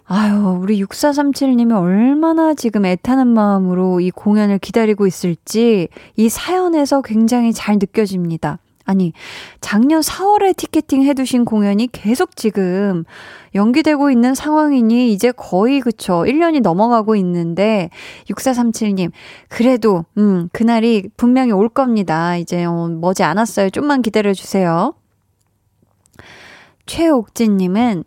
아유, 우리 6437님이 얼마나 지금 애타는 마음으로 이 공연을 기다리고 있을지 이 사연에서 굉장히 잘 느껴집니다. 아니, 작년 4월에 티켓팅 해두신 공연이 계속 지금 연기되고 있는 상황이니 이제 거의 그쵸. 1년이 넘어가고 있는데, 6437님, 그래도, 음, 그날이 분명히 올 겁니다. 이제, 어, 머지 않았어요. 좀만 기다려주세요. 최옥진님은,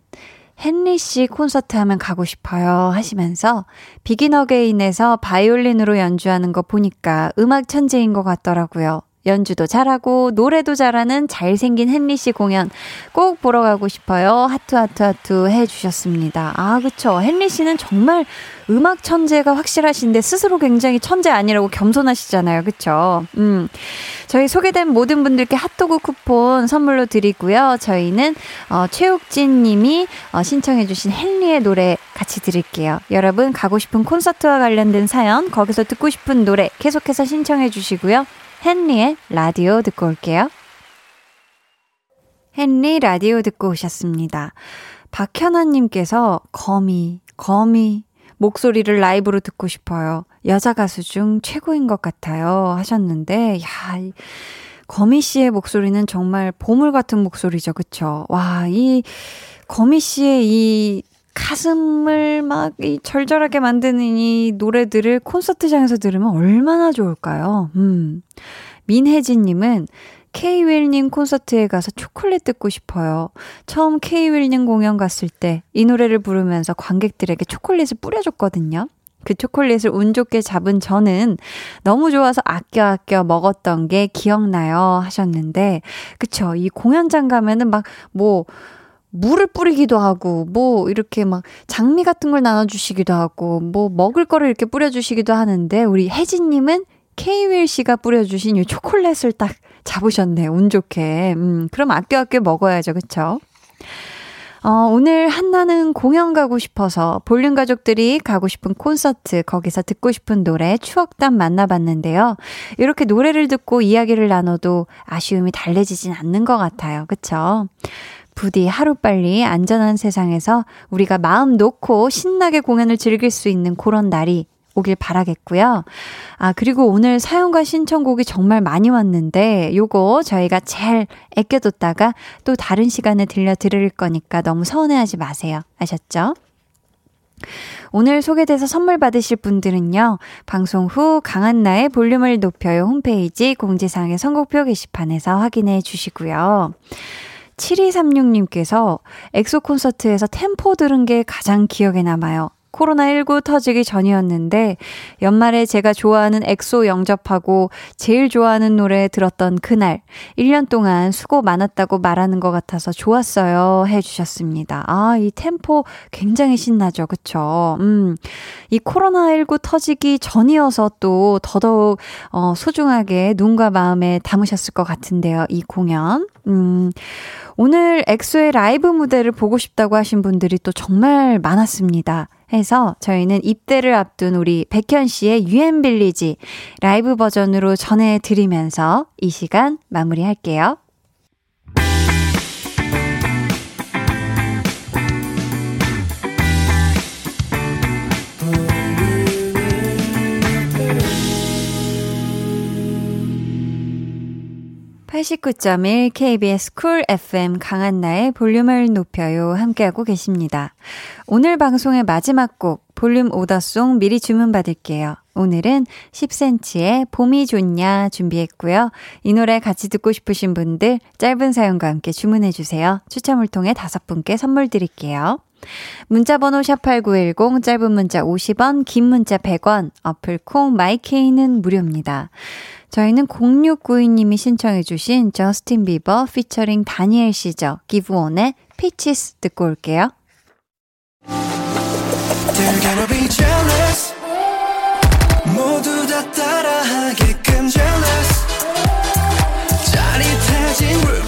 헨리 씨 콘서트 하면 가고 싶어요 하시면서 비긴 어게인에서 바이올린으로 연주하는 거 보니까 음악 천재인 것 같더라고요. 연주도 잘하고 노래도 잘하는 잘생긴 헨리 씨 공연 꼭 보러 가고 싶어요. 하트 하트 하트 해 주셨습니다. 아, 그쵸. 헨리 씨는 정말 음악 천재가 확실하신데 스스로 굉장히 천재 아니라고 겸손하시잖아요. 그쵸? 음. 저희 소개된 모든 분들께 핫도그 쿠폰 선물로 드리고요. 저희는 어, 최욱진 님이 어, 신청해 주신 헨리의 노래 같이 드릴게요. 여러분 가고 싶은 콘서트와 관련된 사연, 거기서 듣고 싶은 노래 계속해서 신청해 주시고요. 헨리의 라디오 듣고 올게요. 헨리 라디오 듣고 오셨습니다. 박현아님께서 거미, 거미, 목소리를 라이브로 듣고 싶어요. 여자 가수 중 최고인 것 같아요. 하셨는데, 야, 거미 씨의 목소리는 정말 보물 같은 목소리죠. 그쵸? 와, 이 거미 씨의 이 가슴을 막 이 절절하게 만드는 이 노래들을 콘서트장에서 들으면 얼마나 좋을까요? 음. 민혜진님은 케이윌님 콘서트에 가서 초콜릿 듣고 싶어요. 처음 케이윌님 공연 갔을 때 이 노래를 부르면서 관객들에게 초콜릿을 뿌려줬거든요. 그 초콜릿을 운 좋게 잡은 저는 너무 좋아서 아껴 아껴 먹었던 게 기억나요 하셨는데 그쵸 이 공연장 가면은 막뭐 물을 뿌리기도 하고, 뭐, 이렇게 막 장미 같은 걸 나눠주시기도 하고, 뭐, 먹을 거를 이렇게 뿌려주시기도 하는데, 우리 혜진님은 케이윌 씨가 뿌려주신 이 초콜릿을 딱 잡으셨네. 운 좋게. 음, 그럼 아껴 아껴 먹어야죠. 그쵸? 어, 오늘 한나는 공연 가고 싶어서 볼륨 가족들이 가고 싶은 콘서트, 거기서 듣고 싶은 노래, 추억담 만나봤는데요. 이렇게 노래를 듣고 이야기를 나눠도 아쉬움이 달래지진 않는 것 같아요. 그쵸? 부디 하루빨리 안전한 세상에서 우리가 마음 놓고 신나게 공연을 즐길 수 있는 그런 날이 오길 바라겠고요. 아, 그리고 오늘 사연과 신청곡이 정말 많이 왔는데 요거 저희가 잘 아껴뒀다가 또 다른 시간에 들려 드릴 거니까 너무 서운해하지 마세요. 아셨죠? 오늘 소개돼서 선물 받으실 분들은요, 방송 후 강한나의 볼륨을 높여요 홈페이지 공지사항의 선곡표 게시판에서 확인해 주시고요. 7236님께서 엑소 콘서트에서 템포 들은 게 가장 기억에 남아요. 코로나19 터지기 전이었는데 연말에 제가 좋아하는 엑소 영접하고 제일 좋아하는 노래 들었던 그날 1년 동안 수고 많았다고 말하는 것 같아서 좋았어요 해주셨습니다. 아, 이 템포 굉장히 신나죠. 그쵸? 음, 이 코로나19 터지기 전이어서 또 더더욱 어, 소중하게 눈과 마음에 담으셨을 것 같은데요. 이 공연. 음, 오늘 엑소의 라이브 무대를 보고 싶다고 하신 분들이 또 정말 많았습니다. 해서 저희는 입대를 앞둔 우리 백현 씨의 유엔빌리지 라이브 버전으로 전해드리면서 이 시간 마무리할게요. 89.1 KBS 쿨 FM 강한나의 볼륨을 높여요 함께하고 계십니다. 오늘 방송의 마지막 곡 볼륨 order song 미리 주문 받을게요. 오늘은 10cm의 봄이 좋냐 준비했고요. 이 노래 같이 듣고 싶으신 분들 짧은 사연과 함께 주문해 주세요. 추첨을 통해 다섯 분께 선물 드릴게요. 문자번호 샵8910, 짧은 문자 50원, 긴 문자 100원, 어플 콩, 마이케이는 무료입니다. 저희는 0692님이 신청해주신 저스틴 비버 피처링 다니엘 시저 기브온의 Peaches 듣고 올게요. 따라하게끔 jealous 짜릿해진 room yeah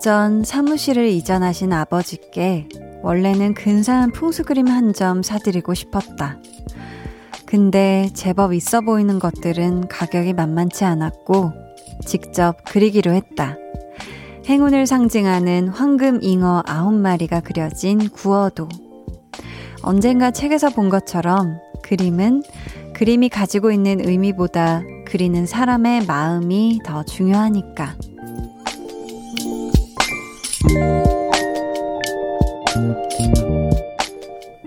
전 사무실을 이전하신 아버지께 원래는 근사한 풍수 그림 한 점 사드리고 싶었다. 근데 제법 있어 보이는 것들은 가격이 만만치 않았고 직접 그리기로 했다. 행운을 상징하는 황금 잉어 아홉 마리가 그려진 구어도. 언젠가 책에서 본 것처럼 그림은 그림이 가지고 있는 의미보다 그리는 사람의 마음이 더 중요하니까.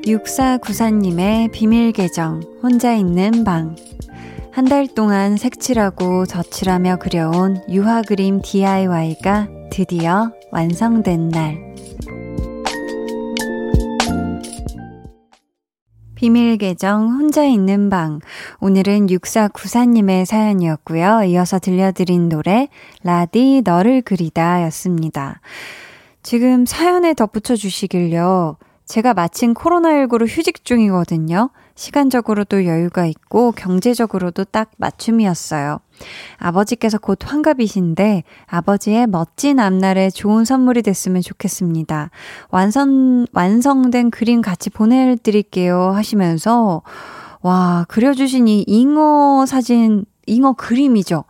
6494님의 비밀 계정, 혼자 있는 방. 한 달 동안 색칠하고 덧칠하며 그려온 유화 그림 DIY가 드디어 완성된 날. 비밀 계정 혼자 있는 방. 오늘은 6494님의 사연이었고요. 이어서 들려드린 노래 라디 너를 그리다 였습니다. 지금 사연에 덧붙여 주시길요. 제가 마침 코로나19로 휴직 중이거든요. 시간적으로도 여유가 있고 경제적으로도 딱 맞춤이었어요. 아버지께서 곧 환갑이신데 아버지의 멋진 앞날에 좋은 선물이 됐으면 좋겠습니다. 완성, 완성된 그림 같이 보내드릴게요 하시면서 와, 그려주신 이 잉어 사진, 잉어 그림이죠.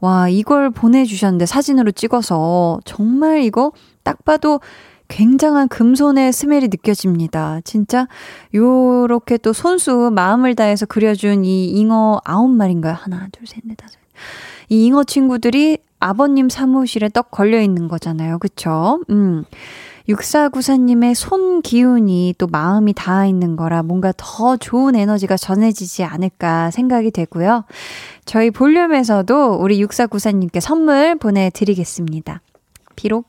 와, 이걸 보내주셨는데 사진으로 찍어서 정말 이거 딱 봐도 굉장한 금손의 스멜이 느껴집니다. 진짜 요렇게 또 손수 마음을 다해서 그려준 이 잉어 아홉 마리인가요? 하나, 둘, 셋, 넷, 다섯. 이 잉어 친구들이 아버님 사무실에 떡 걸려 있는 거잖아요. 그쵸? 음. 6494님의 손 기운이 또 마음이 닿아 있는 거라 뭔가 더 좋은 에너지가 전해지지 않을까 생각이 되고요. 저희 볼륨에서도 우리 6494님께 선물 보내드리겠습니다. 비록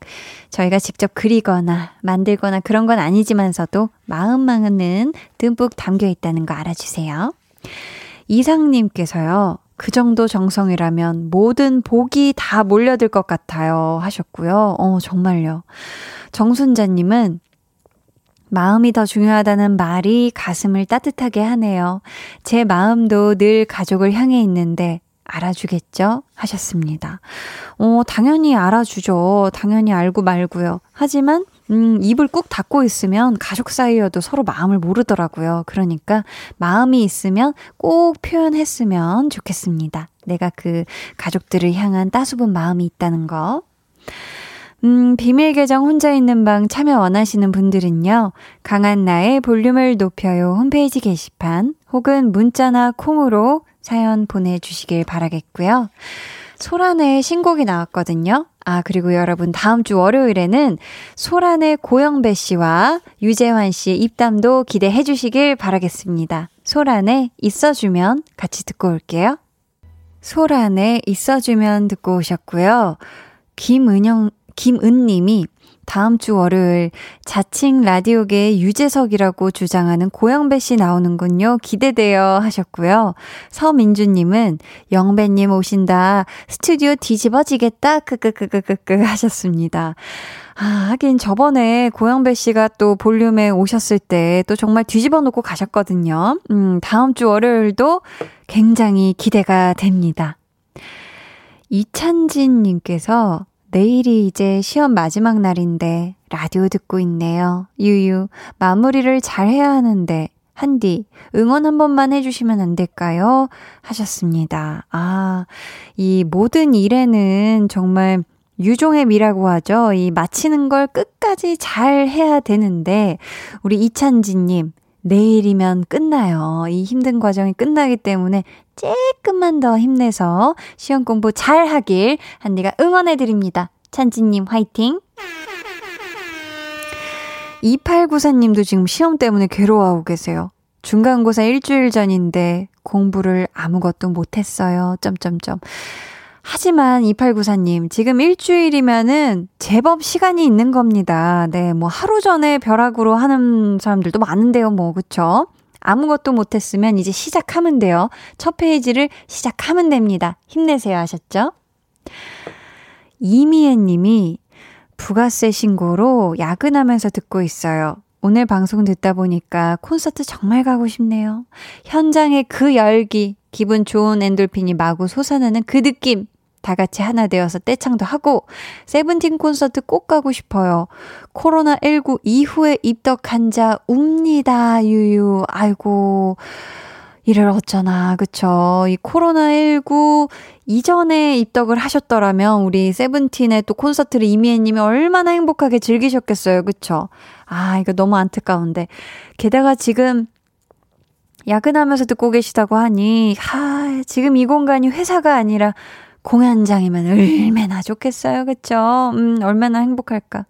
저희가 직접 그리거나 만들거나 그런 건 아니지만서도 마음만은 듬뿍 담겨 있다는 거 알아주세요. 이상님께서요, 그 정도 정성이라면 모든 복이 다 몰려들 것 같아요. 하셨고요. 어, 정말요. 정순자님은 마음이 더 중요하다는 말이 가슴을 따뜻하게 하네요. 제 마음도 늘 가족을 향해 있는데 알아주겠죠? 하셨습니다. 어, 당연히 알아주죠. 당연히 알고 말고요. 하지만, 음, 입을 꾹 닫고 있으면 가족 사이여도 서로 마음을 모르더라고요. 그러니까 마음이 있으면 꼭 표현했으면 좋겠습니다. 내가 그 가족들을 향한 따스분 마음이 있다는 거. 음, 비밀 계정 혼자 있는 방 참여 원하시는 분들은요, 강한 나의 볼륨을 높여요 홈페이지 게시판 혹은 문자나 콩으로 사연 보내주시길 바라겠고요. 소란의 신곡이 나왔거든요. 아, 그리고 여러분, 다음 주 월요일에는 소란의 고영배 씨와 유재환 씨의 입담도 기대해 주시길 바라겠습니다. 소란에 있어주면 같이 듣고 올게요. 소란에 있어주면 듣고 오셨고요. 김은영, 김은 님이 다음 주 월요일 자칭 라디오계 유재석이라고 주장하는 고영배 씨 나오는군요. 기대돼요 하셨고요. 서민주님은 영배님 오신다. 스튜디오 뒤집어지겠다. 크크크크크크 하셨습니다. 아, 하긴 저번에 고영배 씨가 또 볼륨에 오셨을 때 또 정말 뒤집어 놓고 가셨거든요. 음, 다음 주 월요일도 굉장히 기대가 됩니다. 이찬진님께서 내일이 이제 시험 마지막 날인데 라디오 듣고 있네요. 유유, 마무리를 잘 해야 하는데 한디, 응원 한 번만 해주시면 안 될까요? 하셨습니다. 아, 이 모든 일에는 정말 유종의 미라고 하죠. 이 마치는 걸 끝까지 잘 해야 되는데, 우리 이찬지님, 내일이면 끝나요. 이 힘든 과정이 끝나기 때문에 조금만 더 힘내서 시험 공부 잘 하길 한디가 응원해드립니다. 찬지님 화이팅! 2894님도 지금 시험 때문에 괴로워하고 계세요. 중간고사 일주일 전인데 공부를 아무것도 못했어요. 점점점. 하지만 2894님, 지금 일주일이면은 제법 시간이 있는 겁니다. 네, 뭐 하루 전에 벼락으로 하는 사람들도 많은데요, 뭐, 그쵸? 아무것도 못했으면 이제 시작하면 돼요. 첫 페이지를 시작하면 됩니다. 힘내세요 하셨죠? 이미애 님이 부가세 신고로 야근하면서 듣고 있어요. 오늘 방송 듣다 보니까 콘서트 정말 가고 싶네요. 현장의 그 열기, 기분 좋은 엔돌핀이 마구 솟아나는 그 느낌. 다 같이 하나 되어서 떼창도 하고 세븐틴 콘서트 꼭 가고 싶어요. 코로나19 이후에 입덕한 자 웁니다. 유유. 아이고. 이를 어쩌나, 그쵸. 이 코로나19 이전에 입덕을 하셨더라면 우리 세븐틴의 또 콘서트를 이미애님이 얼마나 행복하게 즐기셨겠어요, 그쵸. 아, 이거 너무 안타까운데. 게다가 지금 야근하면서 듣고 계시다고 하니, 하, 지금 이 공간이 회사가 아니라 공연장이면 얼마나 좋겠어요, 그쵸. 음, 얼마나 행복할까.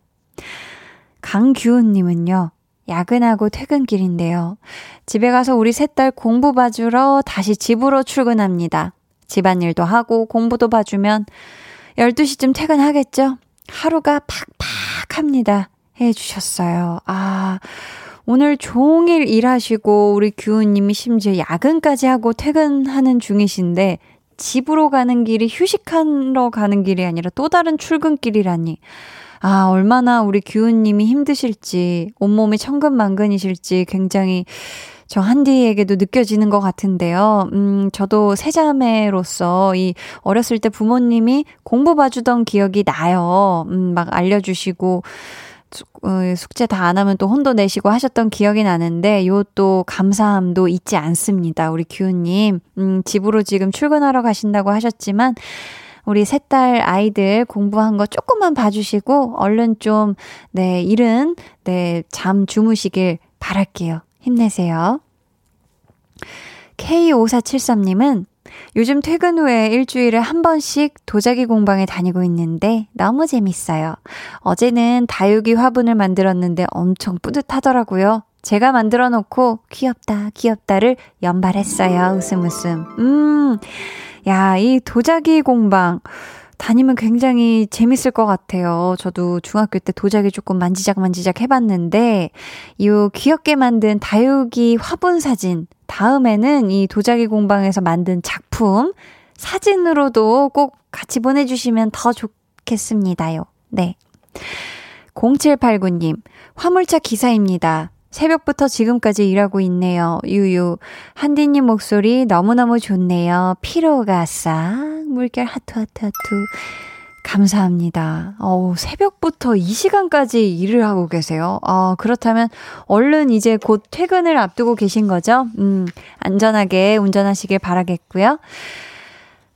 강규은님은요, 야근하고 퇴근길인데요. 집에 가서 우리 셋 딸 공부 봐주러 다시 집으로 출근합니다. 집안일도 하고 공부도 봐주면 12시쯤 퇴근하겠죠? 하루가 팍팍 합니다. 해 주셨어요. 아, 오늘 종일 일하시고 우리 규우님이 심지어 야근까지 하고 퇴근하는 중이신데 집으로 가는 길이 휴식하러 가는 길이 아니라 또 다른 출근길이라니. 아, 얼마나 우리 규은님이 힘드실지, 온몸이 천근만근이실지 굉장히 저 한디에게도 느껴지는 것 같은데요. 음, 저도 세자매로서 이 어렸을 때 부모님이 공부 봐주던 기억이 나요. 음, 막 알려주시고, 어, 숙제 다 안 하면 또 혼도 내시고 하셨던 기억이 나는데, 요 또 감사함도 잊지 않습니다. 우리 규우님. 음, 집으로 지금 출근하러 가신다고 하셨지만, 우리 셋 딸 아이들 공부한 거 조금만 봐주시고, 얼른 좀, 네, 일은, 네, 잠 주무시길 바랄게요. 힘내세요. K5473님은 요즘 퇴근 후에 일주일에 한 번씩 도자기 공방에 다니고 있는데 너무 재밌어요. 어제는 다육이 화분을 만들었는데 엄청 뿌듯하더라고요. 제가 만들어 놓고 귀엽다, 귀엽다를 연발했어요. 웃음 웃음. 음, 야, 이 도자기 공방. 다니면 굉장히 재밌을 것 같아요. 저도 중학교 때 도자기 조금 만지작 만지작 해봤는데, 이 귀엽게 만든 다육이 화분 사진, 다음에는 이 도자기 공방에서 만든 작품, 사진으로도 꼭 같이 보내주시면 더 좋겠습니다요. 네. 0789님, 화물차 기사입니다. 새벽부터 지금까지 일하고 있네요. 유유. 한디님 목소리 너무너무 좋네요. 피로가 싹. 물결 하트, 하트, 하트. 감사합니다. 어우, 새벽부터 이 시간까지 일을 하고 계세요. 어, 그렇다면 얼른 이제 곧 퇴근을 앞두고 계신 거죠? 음, 안전하게 운전하시길 바라겠고요.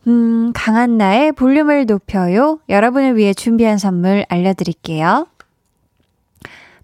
음, 강한 나의 볼륨을 높여요. 여러분을 위해 준비한 선물 알려드릴게요.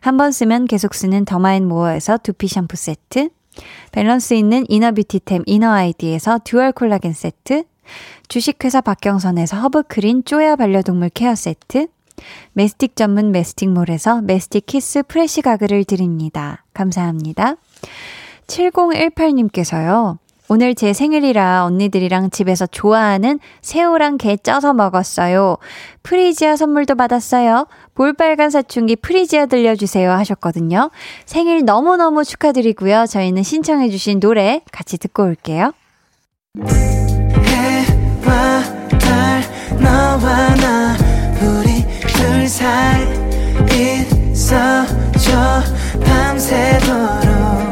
한 번 쓰면 계속 쓰는 더마앤모어에서 두피 샴푸 세트, 밸런스 있는 이너뷰티템 이너아이디에서 듀얼 콜라겐 세트, 주식회사 박경선에서 허브크린 쪼야 반려동물 케어 세트, 메스틱 전문 메스틱몰에서 메스틱 키스 프레시 가글을 드립니다. 감사합니다. 7018님께서요. 오늘 제 생일이라 언니들이랑 집에서 좋아하는 새우랑 게 쪄서 먹었어요. 프리지아 선물도 받았어요. 볼빨간 사춘기 프리지아 들려주세요 하셨거든요. 생일 너무너무 축하드리고요. 저희는 신청해주신 노래 같이 듣고 올게요. 해와 달 너와 나 우리 둘 사이 있어줘 밤새도록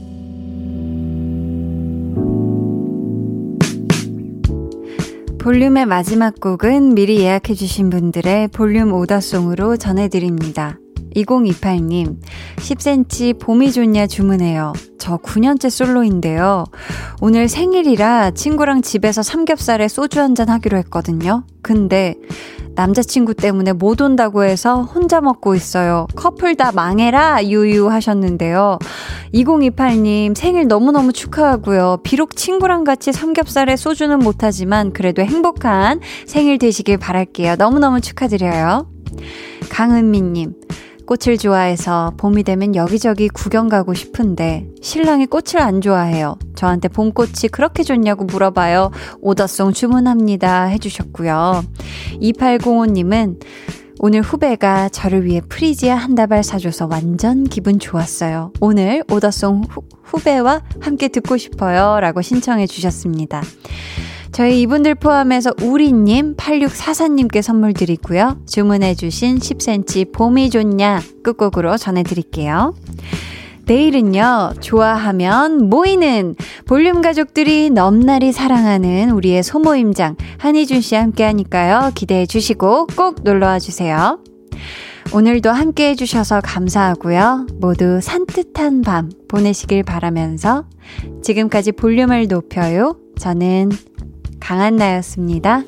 볼륨의 마지막 곡은 미리 예약해주신 분들의 볼륨 오더송으로 전해드립니다. 2028님, 10cm 봄이 좋냐 주문해요. 저 9년째 솔로인데요. 오늘 생일이라 친구랑 집에서 삼겹살에 소주 한잔 하기로 했거든요. 근데 남자친구 때문에 못 온다고 해서 혼자 먹고 있어요. 커플 다 망해라 유유 하셨는데요. 2028님 생일 너무너무 축하하고요. 비록 친구랑 같이 삼겹살에 소주는 못하지만 그래도 행복한 생일 되시길 바랄게요. 너무너무 축하드려요. 강은미님, 꽃을 좋아해서 봄이 되면 여기저기 구경 가고 싶은데 신랑이 꽃을 안 좋아해요. 저한테 봄꽃이 그렇게 좋냐고 물어봐요. 오더송 주문합니다. 해주셨고요. 2805님은 오늘 후배가 저를 위해 프리지아 한 다발 사줘서 완전 기분 좋았어요. 오늘 오더송 후, 후배와 함께 듣고 싶어요. 라고 신청해 주셨습니다. 저희 이분들 포함해서 우리님, 8644님께 선물 드리고요. 주문해주신 10cm 봄이 좋냐 끝곡으로 전해드릴게요. 내일은요, 좋아하면 모이는 볼륨 가족들이 넘나리 사랑하는 우리의 소모임장 한희준 씨와 함께 하니까요. 기대해 주시고 꼭 놀러와 주세요. 오늘도 함께 해주셔서 감사하고요. 모두 산뜻한 밤 보내시길 바라면서 지금까지 볼륨을 높여요. 저는 강한나였습니다.